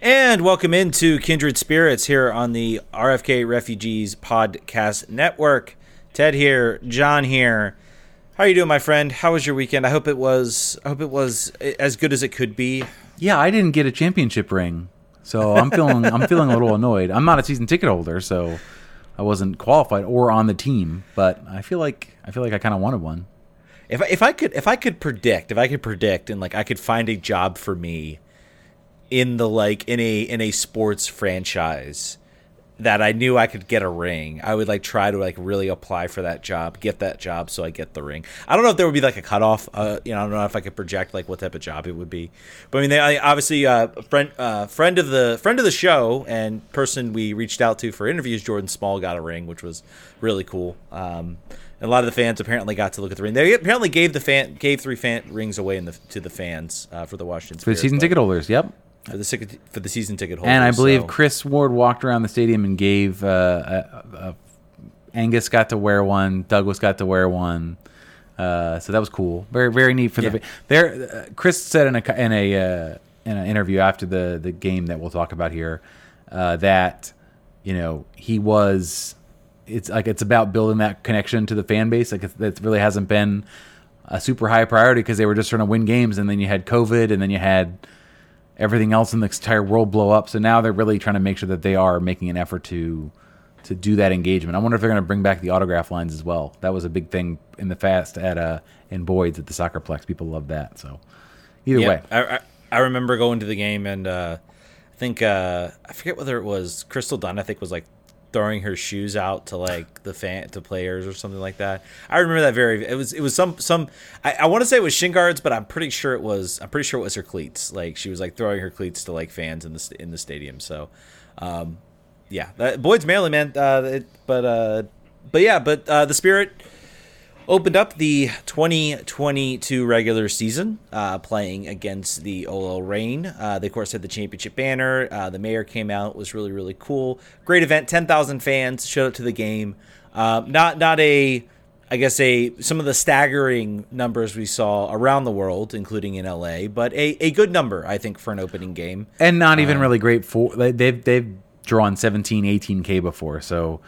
And welcome into Kindred Spirits here on the RFK Refugees Podcast Network. Ted here, Jon here. How are you doing, my friend? How was your weekend? I hope it was. I hope it was as good as it could be. Yeah, I didn't get a championship ring, so I'm feeling I'm feeling a little annoyed. I'm not a season ticket holder, so I wasn't qualified or on the team. But I feel like I feel like I kind of wanted one. If I, if I could if I could predict if I could predict and like I could find a job for me in the like in a in a sports franchise that I knew I could get a ring, I would like try to like really apply for that job, get that job, so I get the ring. I don't know if there would be like a cutoff. Uh, you know, I don't know if I could project like what type of job it would be. But I mean, they, obviously, uh, friend uh, friend of the friend of the show and person we reached out to for interviews, Jordan Small got a ring, which was really cool. Um, and a lot of the fans apparently got to look at the ring. They apparently gave the fan gave three fan rings away in the to the fans uh, for the Washington for the season ticket holders. Yep for the for the season ticket holders. And I believe so. Chris Ward walked around the stadium and gave uh, a, a, Angus got to wear one, Douglas got to wear one. Uh, so that was cool. Very very neat for yeah. the there. Uh, Chris said in a in a uh, in an interview after the the game that we'll talk about here uh, that you know he was. It's like it's about building that connection to the fan base. Like that really hasn't been a super high priority because they were just trying to win games, and then you had COVID, and then you had everything else in the entire world blow up. So now they're really trying to make sure that they are making an effort to to do that engagement. I wonder if they're going to bring back the autograph lines as well. That was a big thing in the fast at uh in Boyds at the Soccerplex. People love that. So either yeah, way, I, I, I remember going to the game and uh, I think uh, I forget whether it was Crystal Dunn. I think was like throwing her shoes out to like the fan to players or something like that. I remember that very. It was it was some some. I, I want to say it was shin guards, but I'm pretty sure it was. I'm pretty sure it was her cleats. Like she was like throwing her cleats to like fans in the in the stadium. So, um, yeah, that, Boyds Maryland man. Uh, it, but uh, but yeah, but uh, the Spirit opened up the 2022 regular season uh, playing against the OL Reign. Uh, they, of course, had the championship banner. Uh, the mayor came out, was really, really cool. Great event. 10,000 fans showed up to the game. Uh, not, not a, I guess, a some of the staggering numbers we saw around the world, including in LA, but a, a good number, I think, for an opening game. And not even um, really great for they've they've drawn 17, 18k before, so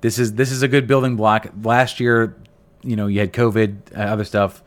this is this is a good building block. Last year, you know, you had COVID, uh, other stuff.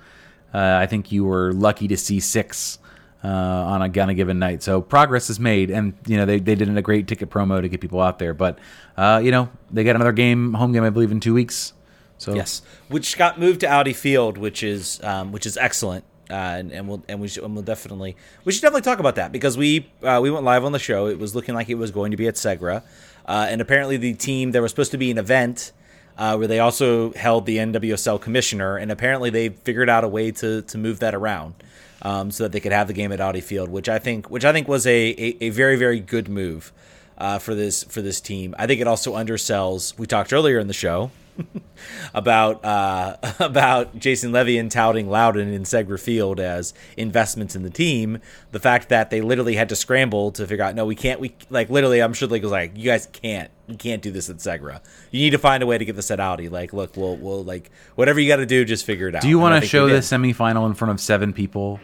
Uh, I think you were lucky to see six uh, on, a, a given night. So progress is made, and you know they, they did a great ticket promo to get people out there. But uh, you know they got another game, home game, I believe, in two weeks. So yes, which got moved to Audi Field, which is um, which is excellent. Uh, and, and, we'll and we should, and we'll definitely we should definitely talk about that because we uh, we went live on the show. It was looking like it was going to be at Segra, and apparently the team there was supposed to be an event uh, where they also held the NWSL commissioner, and apparently they figured out a way to to move that around um, so that they could have the game at Audi Field, which I think which I think was a a, a very very good move uh, for this for this team. I think it also undersells. We talked earlier in the show about uh, about Jason Levien touting Loudoun and Segra Field as investments in the team. The fact that they literally had to scramble to figure out, no, we can't. We like literally, I'm sure like was like, you guys can't, you can't do this at Segra. You need to find a way to get this at Audi. Like, look, we'll we'll like whatever you got to do, just figure it out. Do you want to show the semifinal in front of seven people?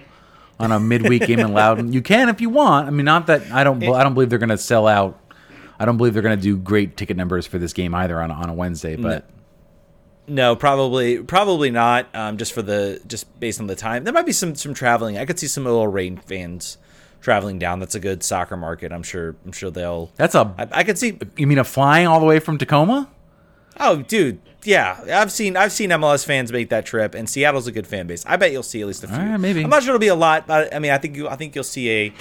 On a midweek game in Loudoun, you can if you want. I mean, not that I don't. I don't believe they're going to sell out. I don't believe they're going to do great ticket numbers for this game either on on a Wednesday. But no, probably probably not. Um, just for the just based on the time, there might be some some traveling. I could see some little Reign fans traveling down. That's a good soccer market. I'm sure. I'm sure they'll. That's a. I, I could see. You mean a flying all the way from Tacoma? Oh, dude, yeah. I've seen I've seen MLS fans make that trip, and Seattle's a good fan base. I bet you'll see at least a few. Right, maybe. I'm not sure it'll be a lot, but I mean, I think you, I think you'll see a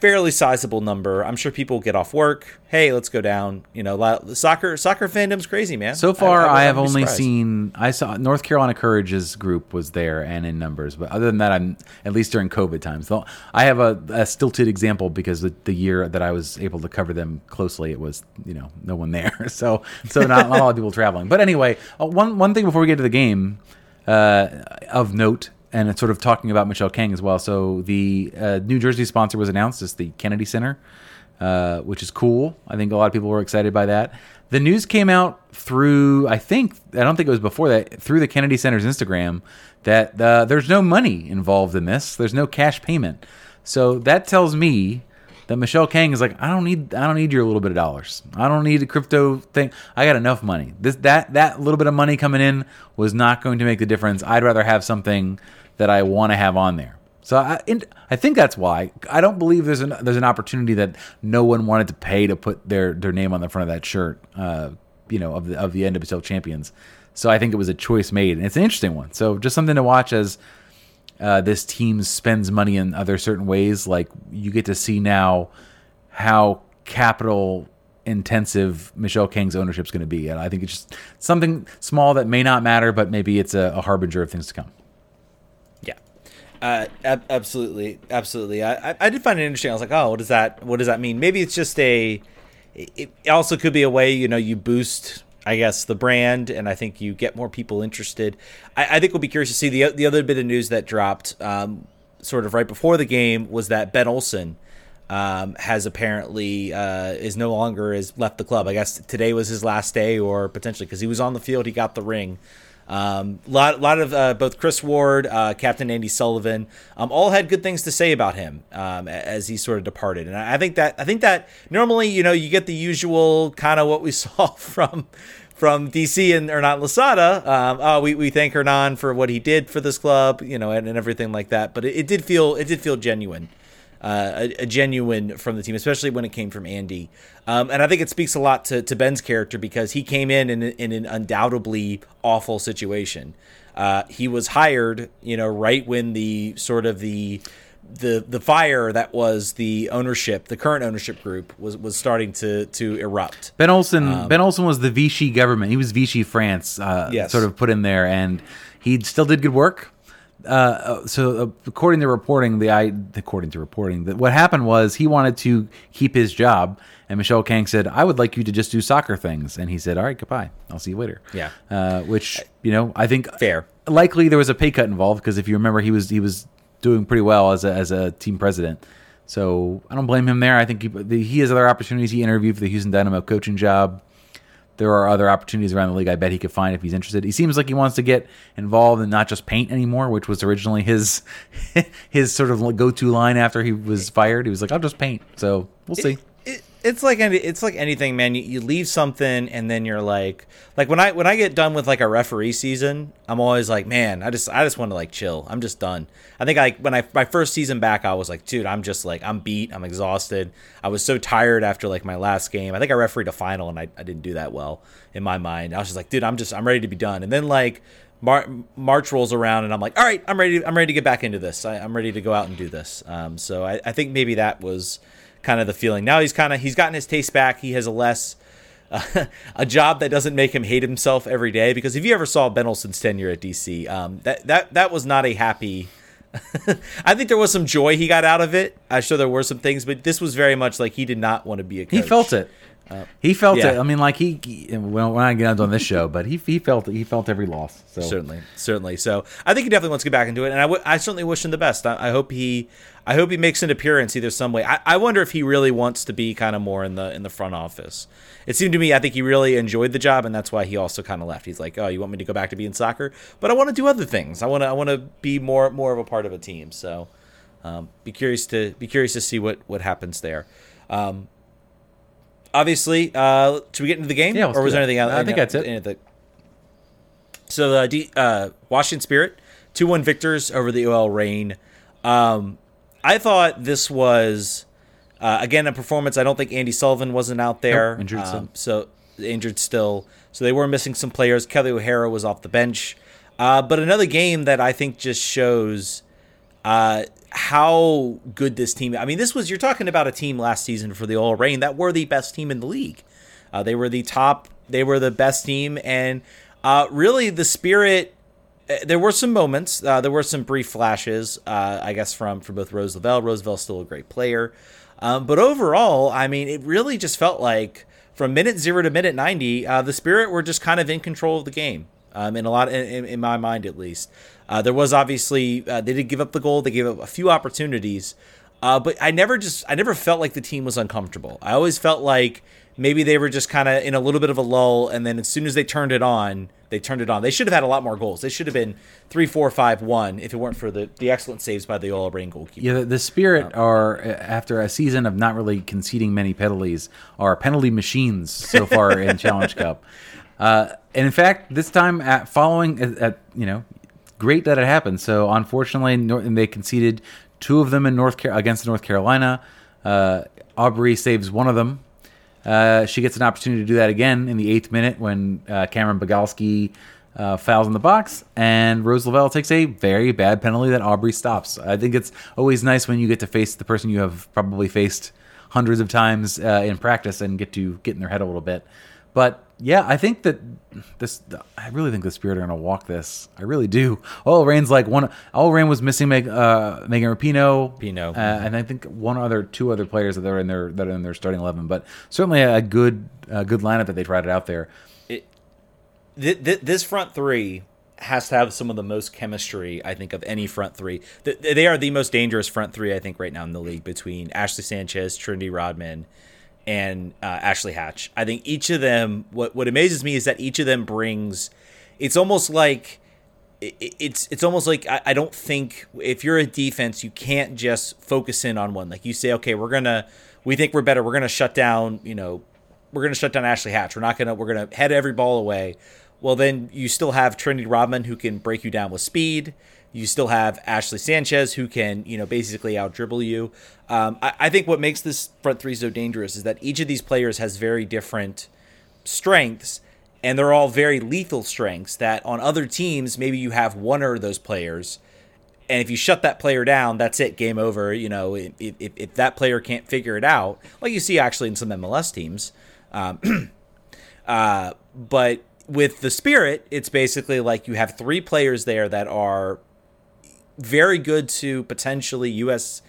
fairly sizable number. I'm sure people get off work. Hey, let's go down. You know, soccer soccer fandom's crazy, man. So far, I, I, I have only surprised. seen I saw North Carolina Courage's group was there and in numbers, but other than that, I'm at least during COVID times. Though I have a, a stilted example because the, the, year that I was able to cover them closely, it was you know no one there, so so not, not a lot of people traveling. But anyway, uh, one one thing before we get to the game uh, of note and it's sort of talking about Michelle Kang as well. So the uh, New Jersey sponsor was announced as the Kennedy Center, uh, which is cool. I think a lot of people were excited by that. The news came out through, I think, I don't think it was before that, through the Kennedy Center's Instagram, that uh, there's no money involved in this. There's no cash payment. So that tells me that Michelle Kang is like, I don't need, I don't need your little bit of dollars. I don't need a crypto thing. I got enough money. This, that, that little bit of money coming in was not going to make the difference. I'd rather have something that I want to have on there. So I, I think that's why I don't believe there's an there's an opportunity that no one wanted to pay to put their their name on the front of that shirt. Uh, you know, of the of the NWSL champions. So I think it was a choice made, and it's an interesting one. So just something to watch as uh, this team spends money in other certain ways. Like you get to see now how capital intensive Michelle Kang's ownership is going to be, and I think it's just something small that may not matter, but maybe it's a, a harbinger of things to come. Yeah, uh, ab- absolutely, absolutely. I, I, I did find it interesting. I was like, oh, what does that what does that mean? Maybe it's just a. It also could be a way, you know, you boost I guess the brand, and I think you get more people interested. I, I think we'll be curious to see the the other bit of news that dropped, um, sort of right before the game, was that Ben Olsen um, has apparently uh, is no longer has left the club. I guess today was his last day, or potentially because he was on the field, he got the ring. Um, lot, lot of uh, both Chris Ward, uh, Captain Andi Sullivan, um, all had good things to say about him um, as he sort of departed. And I think that I think that normally, you know, you get the usual kind of what we saw from from DC and or not Losada. Um, oh, we, we thank Hernan for what he did for this club, you know, and, and everything like that. But it, it, did feel it did feel genuine, uh, a, a, genuine from the team, especially when it came from Andi. Um, and I think it speaks a lot to, to Ben's character because he came in in, in an undoubtedly awful situation. Uh, he was hired, you know, right when the sort of the the the fire that was the ownership, the current ownership group was was starting to to erupt. Ben Olsen um, Ben Olsen was the Vichy government. He was Vichy France, uh, yes. sort of put in there, and he still did good work. Uh, uh so uh, according to reporting, the I according to reporting that what happened was he wanted to keep his job, and Michelle Kang said, "I would like you to just do soccer things," and he said, "All right, goodbye. I'll see you later." Yeah, uh, which you know I think fair. Likely there was a pay cut involved because if you remember, he was he was doing pretty well as a, as a team president. So I don't blame him there. I think he, he has other opportunities. He interviewed for the Houston Dynamo coaching job. There are other opportunities around the league. I bet he could find if he's interested. He seems like he wants to get involved and not just paint anymore, which was originally his his sort of go to line after he was fired. He was like, "I'll just paint." So we'll see it's like any, it's like anything, man. You, you leave something and then you're like, like when I when I get done with like a referee season, I'm always like, man, I just I just want to like chill. I'm just done. I think like when I my first season back, I was like, dude, I'm just like I'm beat. I'm exhausted. I was so tired after like my last game. I think I refereed a final and I, I didn't do that well in my mind. I was just like, dude, I'm just I'm ready to be done. And then like Mar- March rolls around and I'm like, all right, I'm ready. I'm ready to get back into this. I, am ready to go out and do this. Um, so I, I think maybe that was kind of the feeling. Now he's kind of he's gotten his taste back. He has a less uh, a job that doesn't make him hate himself every day. Because if you ever saw Ben Olsen's tenure at DC, um, that that that was not a happy. I think there was some joy he got out of it. I'm sure there were some things, but this was very much like he did not want to be a coach. He felt it. Uh, he felt yeah. it. I mean, like he, he well, when I get on this show, but he he felt he felt every loss. So certainly, certainly. So I think he definitely wants to get back into it, and I, w- I certainly wish him the best. I, I, hope he I hope he makes an appearance either some way. I, I wonder if he really wants to be kind of more in the in the front office. It seemed to me I think he really enjoyed the job, and that's why he also kind of left. He's like, oh, you want me to go back to being soccer, but I want to do other things. I want to I want to be more more of a part of a team. So um, be curious to be curious to see what what happens there. Um, obviously, uh, should we get into the game? Yeah, or was there anything else? I think that's it. The... So the uh, D, uh, Washington Spirit two one victors over the OL Reign. Um, I thought this was uh, again a performance. I don't think Andi Sullivan wasn't out there, nope, injured um, so injured still. So they were missing some players. Kelly O'Hara was off the bench, uh, but another game that I think just shows uh, how good this team. I mean, this was you're talking about a team last season for the OL Reign that were the best team in the league. Uh, they were the top. They were the best team, and uh, really the spirit. Uh, there were some moments. Uh, there were some brief flashes, uh, I guess, from from both Rose Lavelle. Rose Lavelle's still a great player, um, but overall, I mean, it really just felt like from minute zero to minute ninety, uh, the Spirit were just kind of in control of the game. Um, in a lot, in, in my mind at least. Uh, there was obviously uh, they did give up the goal. They gave up a few opportunities, Uh, but I never just I never felt like the team was uncomfortable. I always felt like maybe they were just kind of in a little bit of a lull, and then as soon as they turned it on, they turned it on. They should have had a lot more goals. They should have been three, four, five, one if it weren't for the, the excellent saves by the OL Reign goalkeeper. Yeah, the, the Spirit are after a season of not really conceding many penalties, are penalty machines so far in Challenge Cup. Uh, and in fact, this time at following at, at, you know, great that it happened. So unfortunately, they conceded two of them in North Car- against North Carolina. Uh, Aubrey saves one of them uh, she gets an opportunity to do that again in the eighth minute when uh, Camryn Biegalski uh, fouls in the box, and Rose Lavelle takes a very bad penalty that Aubrey stops. I think it's always nice when you get to face the person you have probably faced hundreds of times in practice and get to get in their head a little bit. But yeah, I think that this. I really think the Spirit are going to walk this. I really do. OL Reign's like one. OL Reign was missing Meg, uh, Megan Rapinoe, Pinoe, uh, and I think one other, two other players that are in their that are in their starting eleven. But certainly a good, a good lineup that they tried it out there. It, th- th- this front three has to have some of the most chemistry, I think, of any front three. They are the most dangerous front three, I think, right now in the league between Ashley Sanchez, Trinity Rodman, and uh, Ashley Hatch. I think each of them. What what amazes me is that each of them brings. It's almost like it's it's almost like I, I, don't think if you're a defense you can't just focus in on one like you say okay we're gonna we think we're better we're gonna shut down you know we're gonna shut down Ashley Hatch we're not gonna we're gonna head every ball away well then you still have Trinity Rodman who can break you down with speed you still have Ashley Sanchez who can, you know, basically out dribble you. Um, I, I, think what makes this front three so dangerous is that each of these players has very different strengths, and they're all very lethal strengths. That on other teams, maybe you have one or those players, and if you shut that player down, that's it, game over. You know, if, if, if that player can't figure it out, like you see actually in some MLS teams. Um, uh, but with the Spirit, it's basically like you have three players there that are very good to potentially U.S.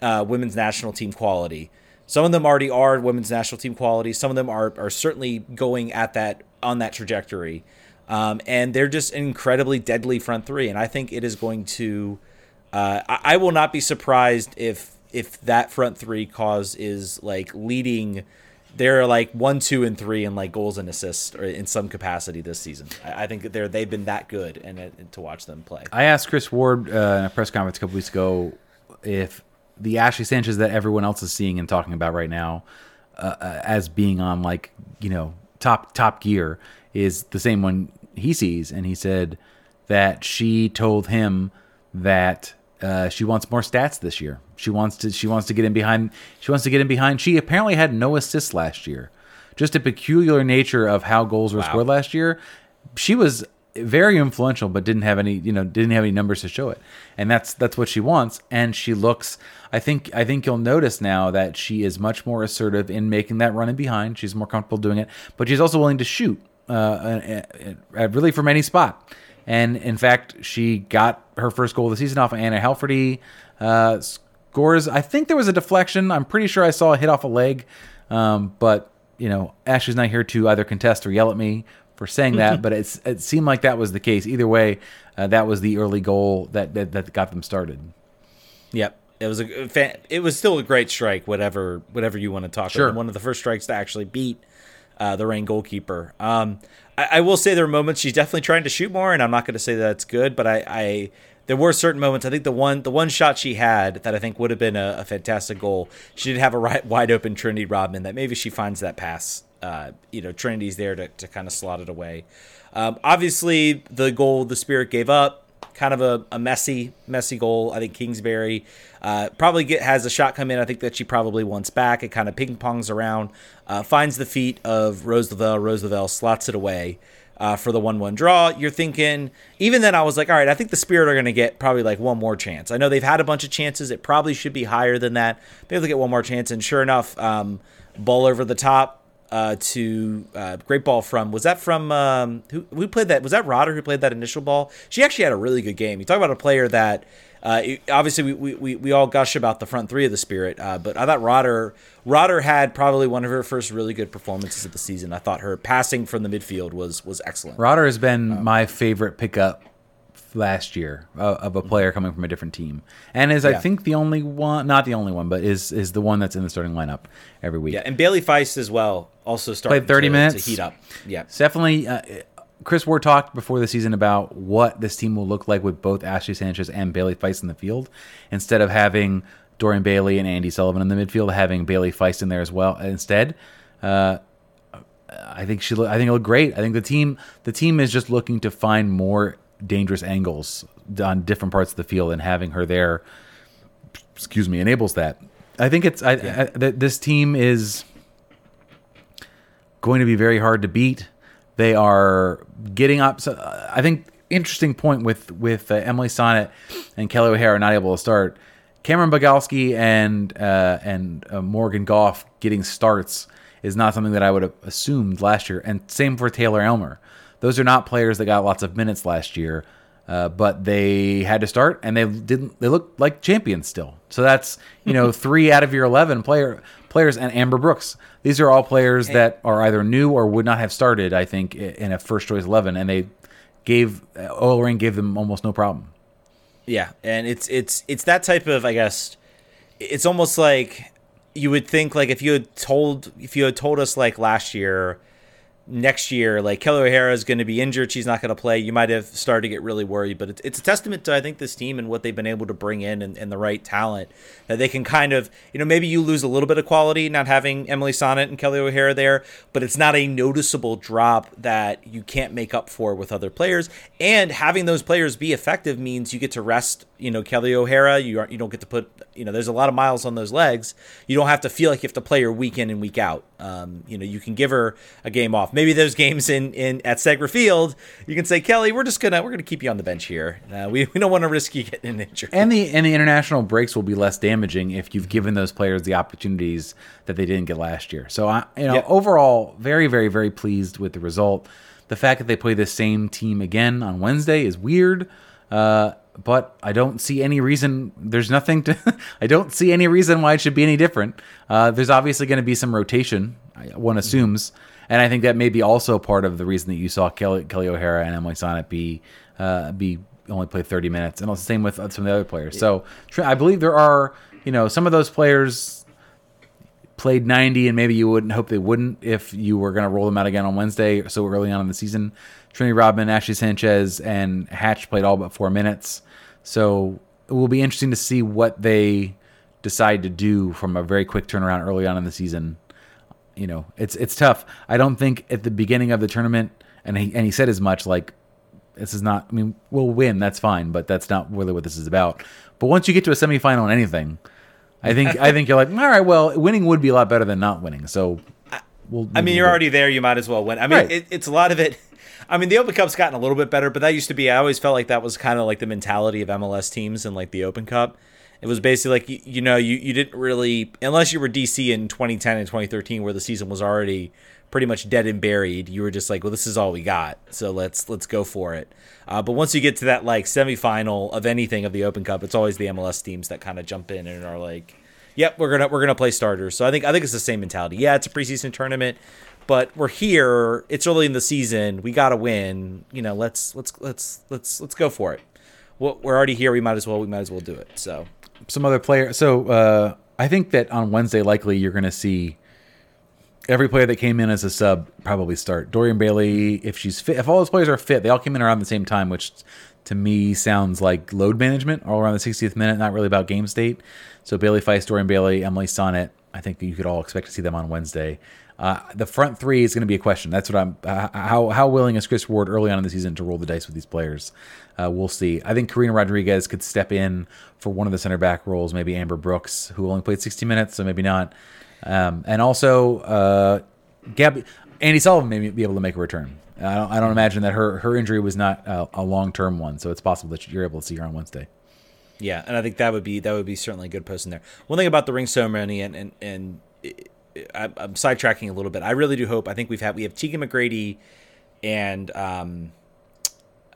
Uh, women's national team quality. Some of them already are women's national team quality. Some of them are are certainly going at that on that trajectory, um, and they're just an incredibly deadly front three. And I think it is going to. Uh, I, I will not be surprised if if that front three cause is like leading they're like one, two, and three in like goals and assists or in some capacity this season. I, I think they're they've been that good and, and, to watch them play. I asked Chris Ward uh, in a press conference a couple weeks ago if the Ashley Sanchez that everyone else is seeing and talking about right now uh, uh, as being on like you know top top gear is the same one he sees, and he said that she told him that uh, she wants more stats this year. She wants to she wants to get in behind she wants to get in behind. She apparently had no assists last year. Just a peculiar nature of how goals were wow. scored last year. She was very influential but didn't have any, you know, didn't have any numbers to show it. And that's that's what she wants and she looks I think I think you'll notice now that she is much more assertive in making that run in behind. She's more comfortable doing it, but she's also willing to shoot uh, really from any spot. And in fact, she got her first goal of the season off of Anna Heilferty. Uh, scores, I think there was a deflection. I'm pretty sure I saw a hit off a leg. Um, but, you know, Ashley's not here to either contest or yell at me for saying that, but it's, it seemed like that was the case. Either way, uh, that was the early goal that, that, that got them started. Yep. It was a it was still a great strike, whatever whatever you want to talk sure. about. One of the first strikes to actually beat uh, the Reign goalkeeper. Um, I, I, will say there are moments she's definitely trying to shoot more, and I'm not going to say that's good, but I, I, there were certain moments. I think the one the one shot she had that I think would have been a, a fantastic goal. She did have a right, wide open Trinity Rodman that maybe she finds that pass. Uh, you know, Trinity's there to, to kind of slot it away. Um, obviously, the goal the Spirit gave up kind of a, a messy, messy goal. I think Kingsbury uh, probably get has a shot come in. I think that she probably wants back. It kind of ping pongs around, uh, finds the feet of. Rose Lavelle slots it away. Uh, for the 1 1 draw. You're thinking, even then, I was like, all right, I think the Spirit are going to get probably like one more chance. I know they've had a bunch of chances. It probably should be higher than that. They'll get one more chance. And sure enough, um, ball over the top, uh, to uh, great ball from was that from um, who, who played that was that Roddar who played that initial ball? She actually had a really good game. You talk about a player that uh, obviously we, we, we all gush about the front three of the spirit uh, but I thought Roddar Roddar had probably one of her first really good performances of the season. I thought her passing from the midfield was was excellent. Roddar has been um, my favorite pickup last year uh, of a player coming from a different team, and is I think the only one, not the only one, but is is the one that's in the starting lineup every week. Yeah, and Bailey Feist as well also started 30 to, minutes. to heat up. Yeah. It's definitely. Uh, Chris Ward talked before the season about what this team will look like with both Ashley Sanchez and Bailey Feist in the field, instead of having Dorian Bailey and Andi Sullivan in the midfield, having Bailey Feist in there as well. Instead, uh, I think she. I think it looked great. I think the team. The team is just looking to find more dangerous angles on different parts of the field, and having her there, excuse me, enables that. I think it's. I, I, th- this team is going to be very hard to beat. They are getting up. So uh, I think interesting point with with uh, Emily Sonnet and Kelly O'Hara not able to start. Camryn Biegalski and uh, and uh, Morgan Goff getting starts is not something that I would have assumed last year. And same for Taylor Aylmer. Those are not players that got lots of minutes last year, uh, but they had to start and they didn't. They look like champions still. So that's you know three out of your eleven player players and Amber Brooks. These are all players that are either new or would not have started. I think in a first choice eleven, and they gave OL Reign gave them almost no problem. Yeah, and it's it's it's that type of I guess it's almost like you would think like if you had told if you had told us like last year next year like Kelly O'Hara is going to be injured she's not going to play. You might have started to get really worried but it's, it's a testament to I think this team and what they've been able to bring in and, and the right talent that they can kind of you know maybe you lose a little bit of quality not having Emily Sonnet and Kelly O'Hara there but it's not a noticeable drop that you can't make up for with other players. And having those players be effective means you get to rest you know Kelly O'Hara. You aren't you don't get to put you know there's a lot of miles on those legs. You don't have to feel like you have to play her week in and week out. Um, you know you can give her a game off. Maybe those games in in at Segra Field. You can say Kelly we're just gonna we're gonna keep you on the bench here. Uh, we, we don't want to risk you getting injured. And the and the international breaks will be less damaging if you've given those players the opportunities that they didn't get last year. So I, you know, Yep. overall, very, very, very pleased with the result. The fact that they play the same team again on Wednesday is weird, uh, but I don't see any reason. There's nothing to. I don't see any reason why it should be any different. Uh, there's obviously going to be some rotation. One assumes. And I think that may be also part of the reason that you saw Kelly, Kelly O'Hara and Emily Sonnet be uh, be only play 30 minutes, and also the same with some of the other players. So I believe there are, you know, some of those players played 90, and maybe you wouldn't hope they wouldn't if you were going to roll them out again on Wednesday so early on in the season. Trinity Rodman, Ashley Sanchez, and Hatch played all but four minutes. So it will be interesting to see what they decide to do from a very quick turnaround early on in the season. You know, it's it's tough. I don't think at the beginning of the tournament, and he and he said as much. Like this is not. I mean, we'll win. That's fine, but that's not really what this is about. But once you get to a semifinal in anything, I think I think you're like, all right. Well, winning would be a lot better than not winning. So, we'll. I mean, you're already there. You might as well win. I mean, Right. it, it's a lot of it. I mean, the Open Cup's gotten a little bit better, but that used to be. I always felt like that was kind of like the mentality of MLS teams and like the Open Cup. It was basically like you, you know you, you didn't really unless you were DC in 2010 and 2013 where the season was already pretty much dead and buried. You were just like, well, this is all we got, so let's let's go for it. Uh, but once you get to that like semifinal of anything of the Open Cup, it's always the MLS teams that kind of jump in and are like, Yep, we're gonna we're gonna play starters. So I think I think it's the same mentality. Yeah, it's a preseason tournament, but we're here. It's early in the season. We gotta win. You know, let's let's let's let's let's go for it. We're already here. We might as well we might as well do it. So some other player. So uh, I think that on Wednesday, likely you're going to see every player that came in as a sub probably start. Dorian Bailey, if she's fit, if all those players are fit, they all came in around the same time, which to me sounds like load management all around the 60th minute, not really about game state. So Bailey Feist, Dorian Bailey, Emily Sonnet, I think you could all expect to see them on Wednesday. Uh, the front three is going to be a question. That's what I'm. Uh, how how willing is Chris Ward early on in the season to roll the dice with these players? Uh, we'll see. I think Karina Rodriguez could step in for one of the center back roles. Maybe Amber Brooks, who only played 60 minutes, so maybe not. Um, and also, uh, Gabby, Andi Sullivan may be able to make a return. I don't, I don't imagine that her her injury was not a, a long term one, so it's possible that you're able to see her on Wednesday. yeah, and I think that would be that would be certainly a good person there. One thing about the ring ceremony and and and I, I'm sidetracking a little bit. I really do hope. I think we've had we have Tegan McGrady and um,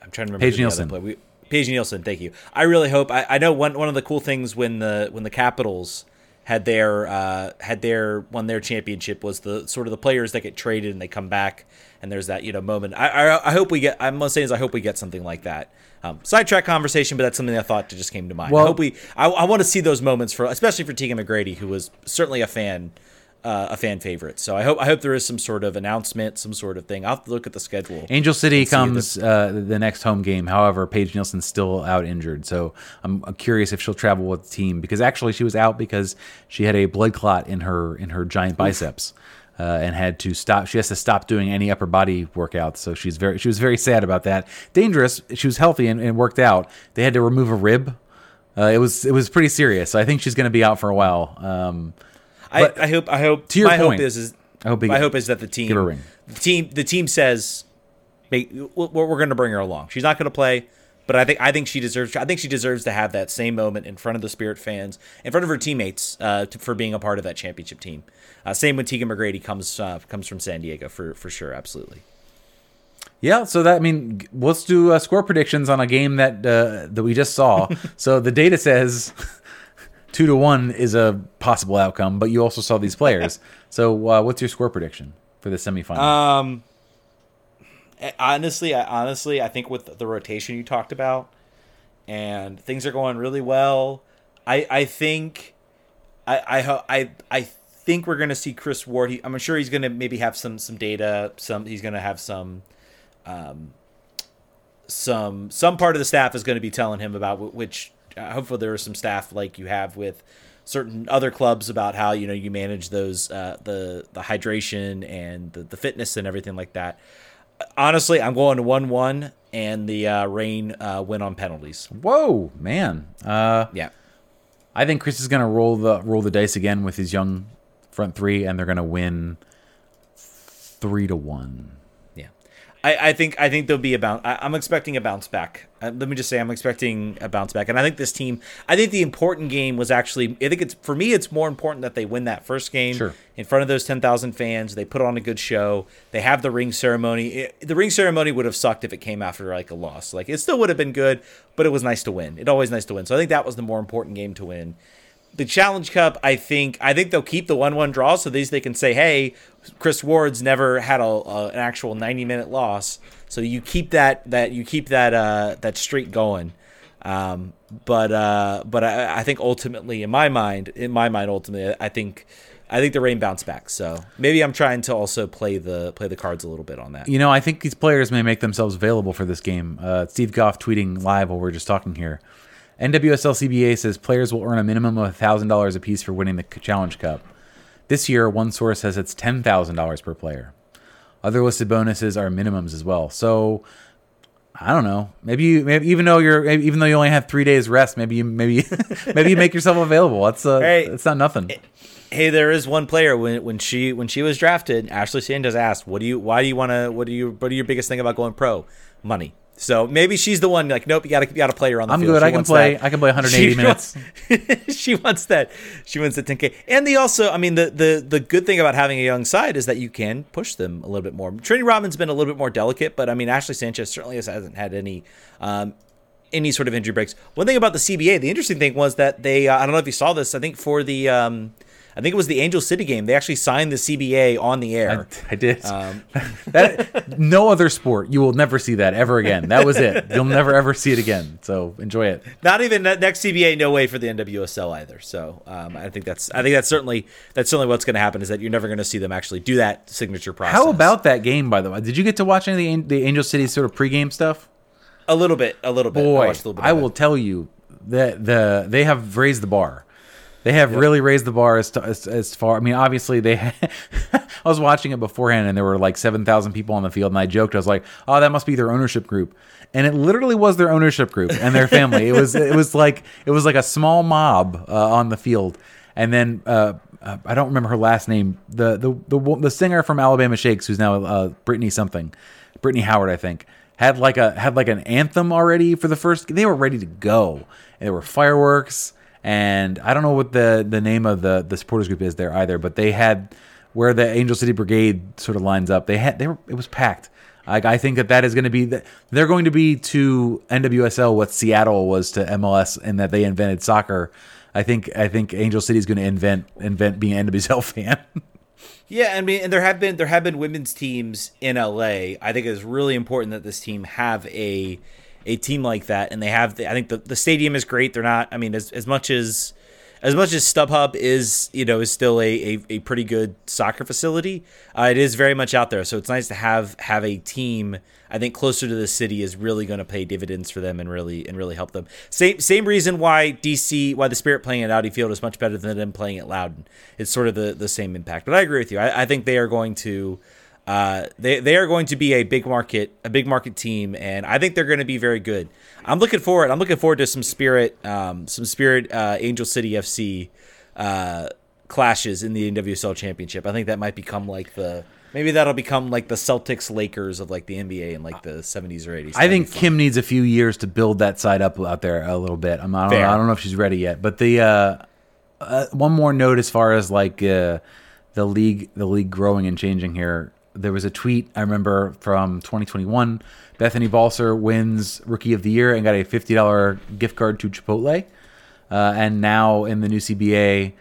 I'm trying to remember Paige Nielsen. We, Paige Nielsen, thank you. I really hope. I, I know one one of the cool things when the when the Capitals had their uh, had their won their championship was the sort of the players that get traded and they come back and there's that you know moment. I I, I hope we get. I'm saying is I hope we get something like that. Um, sidetrack conversation, but that's something I thought that just came to mind. Well, I hope we. I, I want to see those moments for, especially for Tegan McGrady, who was certainly a fan uh, a fan favorite. So I hope I hope there is some sort of announcement, some sort of thing. I'll have to look at the schedule. Angel City comes uh, the next home game. However, Paige Nielsen's still out injured, so I'm, curious if she'll travel with the team because actually she was out because she had a blood clot in her in her giant biceps. Uh, and had to stop. She has to stop doing any upper body workouts. So she's very, she was very sad about that. Dangerous. She was healthy and, and worked out. They had to remove a rib. Uh, it was, it was pretty serious. So I think she's going to be out for a while. Um, I, I hope. I hope. To your my point, hope is, is I hope. my hope is that the team, give a ring. The team, the team says, we're, we're going to bring her along. She's not going to play, but I think I think she deserves. I think she deserves to have that same moment in front of the Spirit fans, in front of her teammates, uh, to, for being a part of that championship team. Uh, same when Tegan McGrady comes uh, comes from San Diego for for sure, absolutely. Yeah, so that I mean, let's do uh, score predictions on a game that uh, that we just saw. so the data says two to one is a possible outcome, but you also saw these players. so, uh, what's your score prediction for the semifinal? Um, honestly, I honestly I think with the rotation you talked about, and things are going really well. I I think I I I I think we're gonna see Chris Ward. He, I'm sure he's gonna maybe have some some data. Some he's gonna have some. Um, some some part of the staff is going to be telling him about which hopefully there some staff like you have with certain other clubs about how you know you manage those uh, the the hydration and the, the fitness and everything like that. Honestly, I'm going to one one and the uh, Reign uh, win on penalties. Whoa, man! Uh, yeah, I think Chris is going to roll the roll the dice again with his young front three, and they're going to win three to one. I, I think I think there'll be a bounce. I, am expecting a bounce back. Uh, let me just say I'm expecting a bounce back, and I think this team. I think the important game was actually. I think it's for me. It's more important that they win that first game sure. in front of those 10,000 fans. They put on a good show. They have the ring ceremony. It, the ring ceremony would have sucked if it came after like a loss. Like it still would have been good, but it was nice to win. It always nice to win. So I think that was the more important game to win the Challenge Cup, I think I think they'll keep the one-one draw, so these they can say, "Hey, Chris Ward's never had a, a, an actual ninety-minute loss." So you keep that that you keep that uh, that streak going. Um, but uh, but I, I, think ultimately, in my mind, in my mind, ultimately, I think I think the Reign bounced back. So maybe I'm trying to also play the play the cards a little bit on that. You know, I think these players may make themselves available for this game. Uh, Steve Goff tweeting live while we're just talking here. NWSL CBA says players will earn a minimum of $1,000 apiece for winning the Challenge Cup. This year, one source says it's $10,000 per player. Other listed bonuses are minimums as well. So I don't know. Maybe you, maybe even though you're, even though you only have three days rest, maybe you, maybe, maybe you make yourself available. That's uh, hey, it's not nothing. Hey, there is one player when when she when she was drafted, Ashley Sanchez asked, "What do you? Why do you want to? What do you? What are your biggest thing about going pro? Money." So maybe she's the one. Like, nope, you got to you got to play her on the field. I'm good. She I can play. That. I can play 180 she minutes. Wants, she wants that. She wants the 10k. And the also, I mean, the the the good thing about having a young side is that you can push them a little bit more. Trinity Rodman's been a little bit more delicate, but I mean, Ashley Sanchez certainly hasn't had any. Um, any sort of injury breaks. One thing about the CBA, the interesting thing was that they, uh, I don't know if you saw this, I think for the, um, I think it was the Angel City game. They actually signed the CBA on the air. I, I did. Um, that no other sport you will never see that ever again. That was it. You'll never ever see it again. So enjoy it. Not even next CBA. No way for the NWSL either. So um, I think that's I think that's certainly that's certainly what's going to happen is that you're never going to see them actually do that signature process. How about that game by the way? Did you get to watch any of the, the Angel City sort of pregame stuff? A little bit, a little bit. Boy, I, little bit I will tell you that the they have raised the bar they have yep. really raised the bar as, as, as far. I mean, obviously they. I was watching it beforehand, and there were like seven thousand people on the field, and I joked, I was like, "Oh, that must be their ownership group," and it literally was their ownership group and their family. it was it was like it was like a small mob uh, on the field, and then. Uh, uh, I don't remember her last name. The the the, the singer from Alabama Shakes, who's now uh, Brittany something, Brittany Howard, I think, had like a had like an anthem already for the first. They were ready to go. And there were fireworks and I don't know what the the name of the the supporters group is there either, but they had where the Angel City Brigade sort of lines up. They had they were it was packed. Like I think that that is going to be they're going to be to NWSL what Seattle was to MLS and that they invented soccer. I think I think Angel City is going to invent invent being an NWSL fan. Yeah, I mean, and there have been there have been women's teams in LA. I think it's really important that this team have a a team like that, and they have. The, I think the, the stadium is great. They're not. I mean, as as much as as much as StubHub is, you know, is still a, a, a pretty good soccer facility, uh, it is very much out there. So it's nice to have have a team. I think closer to the city is really going to pay dividends for them and really and really help them. Same same reason why DC why the Spirit playing at Audi Field is much better than them playing at Loudoun. It's sort of the the same impact. But I agree with you. I, I think they are going to. Uh, they they are going to be a big market a big market team, and I think they're going to be very good. I'm looking forward. I'm looking forward to some spirit um, some spirit uh, Angel City FC uh, clashes in the NWSL Championship. I think that might become like the maybe that'll become like the Celtics Lakers of like the NBA in like the 70s or 80s. I think Kim needs a few years to build that side up out there a little bit. I'm, I, don't, I don't know if she's ready yet, but the uh, uh, one more note as far as like uh, the league the league growing and changing here there was a tweet I remember from 2021. Bethany Balcer wins Rookie of the Year and got a $50 gift card to Chipotle. Uh, and now in the new CBA,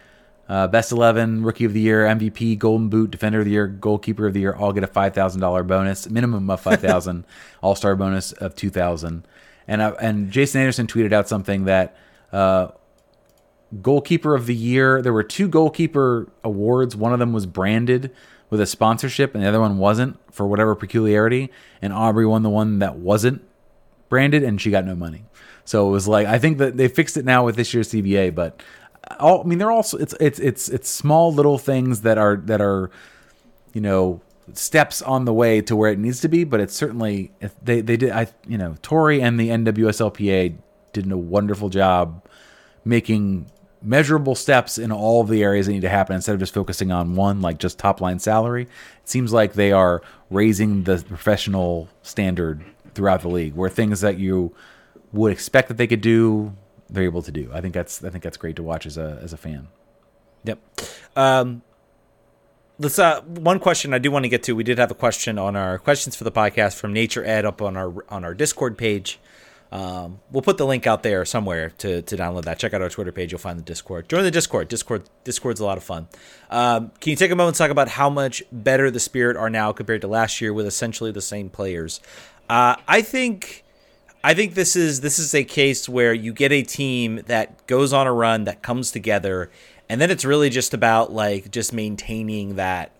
uh, Best 11, Rookie of the Year, MVP, Golden Boot, Defender of the Year, Goalkeeper of the Year all get a $5,000 bonus, minimum of 5000 All Star bonus of 2000 And uh, and Jason Anderson tweeted out something that uh, Goalkeeper of the Year, there were two goalkeeper awards. One of them was branded with a sponsorship and the other one wasn't for whatever peculiarity. And Aubrey won the one that wasn't branded and she got no money. So it was like I think that they fixed it now with this year's CBA, but all, I mean they're also it's it's it's it's small little things that are that are you know steps on the way to where it needs to be, but it's certainly they they did I you know Tori and the NWSLPA did a wonderful job making measurable steps in all of the areas that need to happen instead of just focusing on one, like just top line salary. It seems like they are raising the professional standard throughout the league, where things that you would expect that they could do, they're able to do. I think that's I think that's great to watch as a as a fan. Yep. Um, let's uh one question I do want to get to. We did have a question on our questions for the podcast from Nature Ed up on our on our Discord page. Um, we'll put the link out there somewhere to, to download that. Check out our Twitter page. You'll find the Discord. Join the Discord. Discord Discord's a lot of fun. Um, can you take a moment to talk about how much better the Spirit are now compared to last year with essentially the same players? Uh, I think I think this is this is a case where you get a team that goes on a run that comes together, and then it's really just about like just maintaining that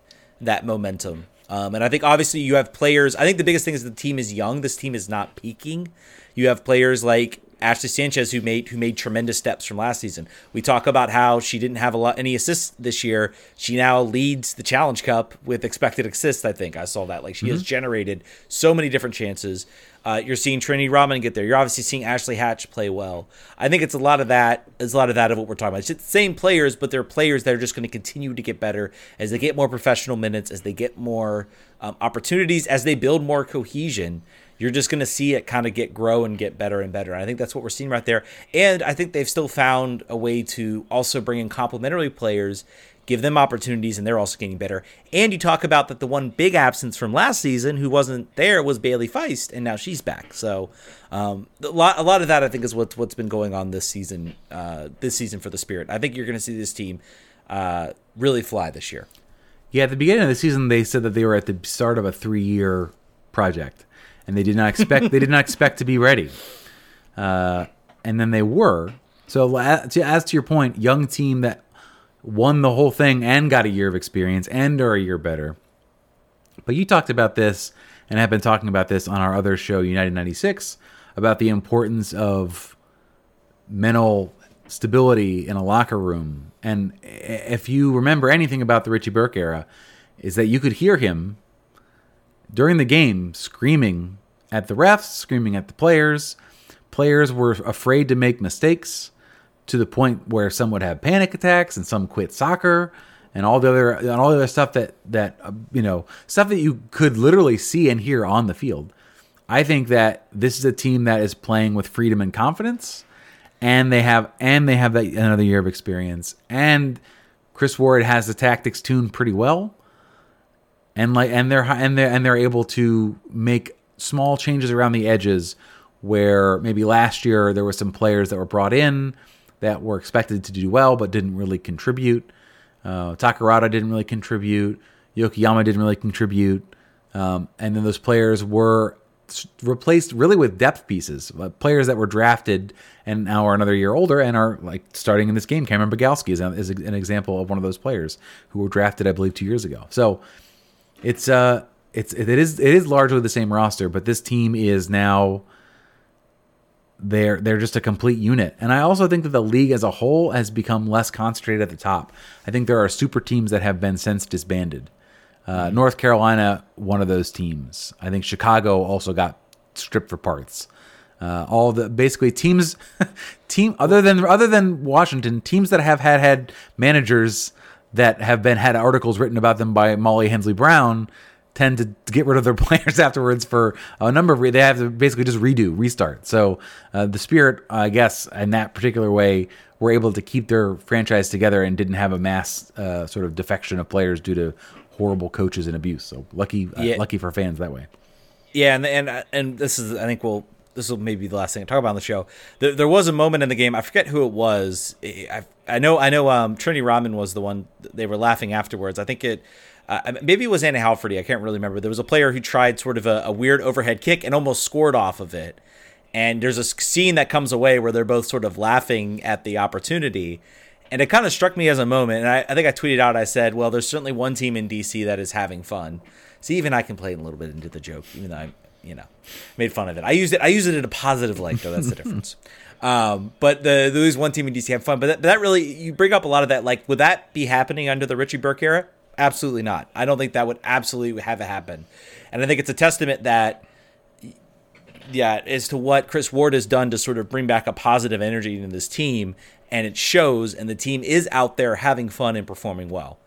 that momentum. Um, and I think obviously you have players. I think the biggest thing is the team is young. This team is not peaking. You have players like Ashley Sanchez who made who made tremendous steps from last season. We talk about how she didn't have a lot any assists this year. She now leads the Challenge Cup with expected assists. I think I saw that. Like she mm-hmm. has generated so many different chances. Uh, you're seeing Trinity Rodman get there. You're obviously seeing Ashley Hatch play well. I think it's a lot of that. Is a lot of that of what we're talking about. It's the same players, but they're players that are just going to continue to get better as they get more professional minutes, as they get more um, opportunities, as they build more cohesion you're just going to see it kind of get grow and get better and better. And I think that's what we're seeing right there. And I think they've still found a way to also bring in complementary players, give them opportunities, and they're also getting better. And you talk about that the one big absence from last season who wasn't there was Bailey Feist, and now she's back. So um, a lot, a lot of that I think is what's what's been going on this season, uh, this season for the Spirit. I think you're going to see this team uh, really fly this year. Yeah, at the beginning of the season, they said that they were at the start of a three-year project and they did not expect they did not expect to be ready. Uh, and then they were. So as to your point, young team that won the whole thing and got a year of experience and are a year better. But you talked about this and have been talking about this on our other show, United 96, about the importance of mental stability in a locker room. And if you remember anything about the Richie Burke era, is that you could hear him during the game screaming at the refs, screaming at the players. Players were afraid to make mistakes to the point where some would have panic attacks and some quit soccer and all the other and all the other stuff that that uh, you know stuff that you could literally see and hear on the field. I think that this is a team that is playing with freedom and confidence, and they have and they have that another year of experience. And Chris Ward has the tactics tuned pretty well and like and they're and they're and they're able to make small changes around the edges where maybe last year there were some players that were brought in that were expected to do well but didn't really contribute. Uh, Takarada didn't really contribute. Yokoyama didn't really contribute. Um, and then those players were replaced really with depth pieces, players that were drafted and now are another year older and are like starting in this game. Camryn Biegalski is, is an example of one of those players who were drafted, I believe, two years ago. So it's uh, it's it is it is largely the same roster, but this team is now they're they're just a complete unit. And I also think that the league as a whole has become less concentrated at the top. I think there are super teams that have been since disbanded. Uh, North Carolina, one of those teams. I think Chicago also got stripped for parts. Uh, all the basically teams, team other than other than Washington, teams that have had had managers that have been had articles written about them by Molly Hensley Brown tend to get rid of their players afterwards for a number of re- they have to basically just redo restart so uh, the spirit i guess in that particular way were able to keep their franchise together and didn't have a mass uh, sort of defection of players due to horrible coaches and abuse so lucky uh, yeah. lucky for fans that way yeah and and and this is i think we'll this will maybe be the last thing I talk about on the show. There, there, was a moment in the game. I forget who it was. I, I know. I know. Um, Trinity Rodman was the one. They were laughing afterwards. I think it. Uh, maybe it was Anna Heilferty. I can't really remember. There was a player who tried sort of a, a, weird overhead kick and almost scored off of it. And there's a scene that comes away where they're both sort of laughing at the opportunity. And it kind of struck me as a moment. And I, I think I tweeted out, I said, well, there's certainly one team in DC that is having fun. See, even I can play a little bit into the joke, even though I, you know, made fun of it. I used it. I use it in a positive light, though. That's the difference. Um, but the there is one team in DC have fun. But that, but that really you bring up a lot of that. Like, would that be happening under the Richie Burke era? Absolutely not. I don't think that would absolutely have it happen. And I think it's a testament that, yeah, as to what Kris Ward has done to sort of bring back a positive energy in this team, and it shows, and the team is out there having fun and performing well.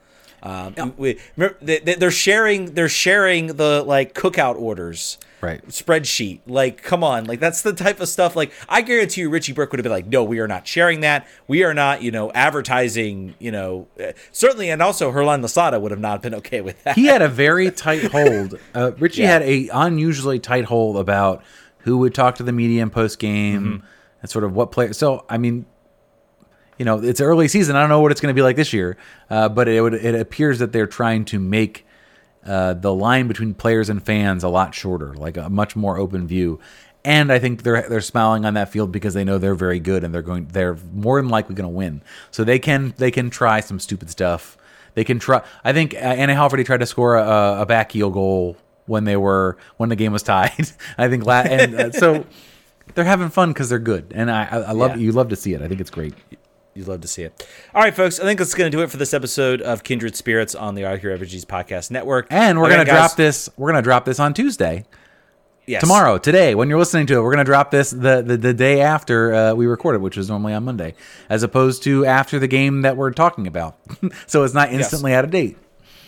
Um, yeah. we, they're sharing they're sharing the like cookout orders. Right. Spreadsheet. Like come on. Like that's the type of stuff like i guarantee you richie burke would have been like no we are not sharing that. We are not you know advertising you know. Uh, certainly and also Hernán Losada would have not been okay with that. He had a very tight hold. Uh, richie yeah. had a unusually tight hold about who would talk to the media in post game mm-hmm. and sort of what player so i mean you know it's early season i don't know what it's going to be like this year uh, but it would it appears that they're trying to make uh, the line between players and fans a lot shorter, like a much more open view. And I think they're they're smiling on that field because they know they're very good and they're going they're more than likely going to win. So they can they can try some stupid stuff. They can try. I think uh, Anna Heilferty tried to score a, a back heel goal when they were when the game was tied. I think la- and uh, so they're having fun because they're good, and I, I, I love yeah. you love to see it. I think it's great. You'd love to see it. All right, folks. I think that's going to do it for this episode of Kindred Spirits on the Out Here RPGs podcast network. And we're going to drop this. We're going to drop this on Tuesday. Yes. Tomorrow, today, when you're listening to it, we're going to drop this the, the, the day after uh, we recorded, which is normally on Monday, as opposed to after the game that we're talking about. so it's not instantly yes. out of date.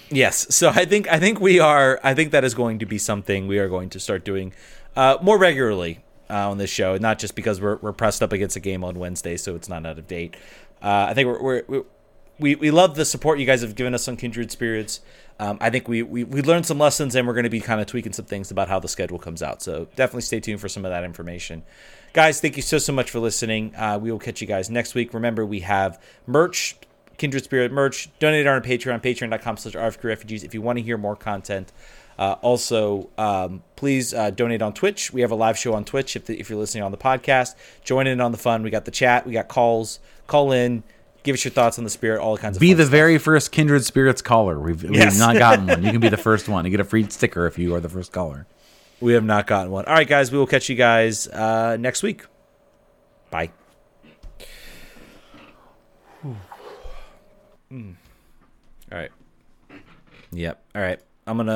Yes. So I think I think we are. I think that is going to be something we are going to start doing uh, more regularly uh, on this show, not just because we're, we're pressed up against a game on Wednesday, so it's not out of date. Uh, I think we're, we're, we we love the support you guys have given us on Kindred Spirits. Um, I think we, we we learned some lessons, and we're going to be kind of tweaking some things about how the schedule comes out. So definitely stay tuned for some of that information. Guys, thank you so so much for listening. Uh, we will catch you guys next week. Remember, we have merch Kindred Spirit merch. Donate on Patreon, patreon.com slash refugees if you want to hear more content. Uh, also, um, please uh, donate on Twitch. We have a live show on Twitch if, the, if you're listening on the podcast. Join in on the fun. We got the chat. We got calls. Call in. Give us your thoughts on the spirit. All kinds of. Be the stuff. very first Kindred Spirits caller. We've, yes. we've not gotten one. You can be the first one. You get a free sticker if you are the first caller. We have not gotten one. All right, guys. We will catch you guys uh, next week. Bye. Mm. All right. Yep. All right. I'm gonna.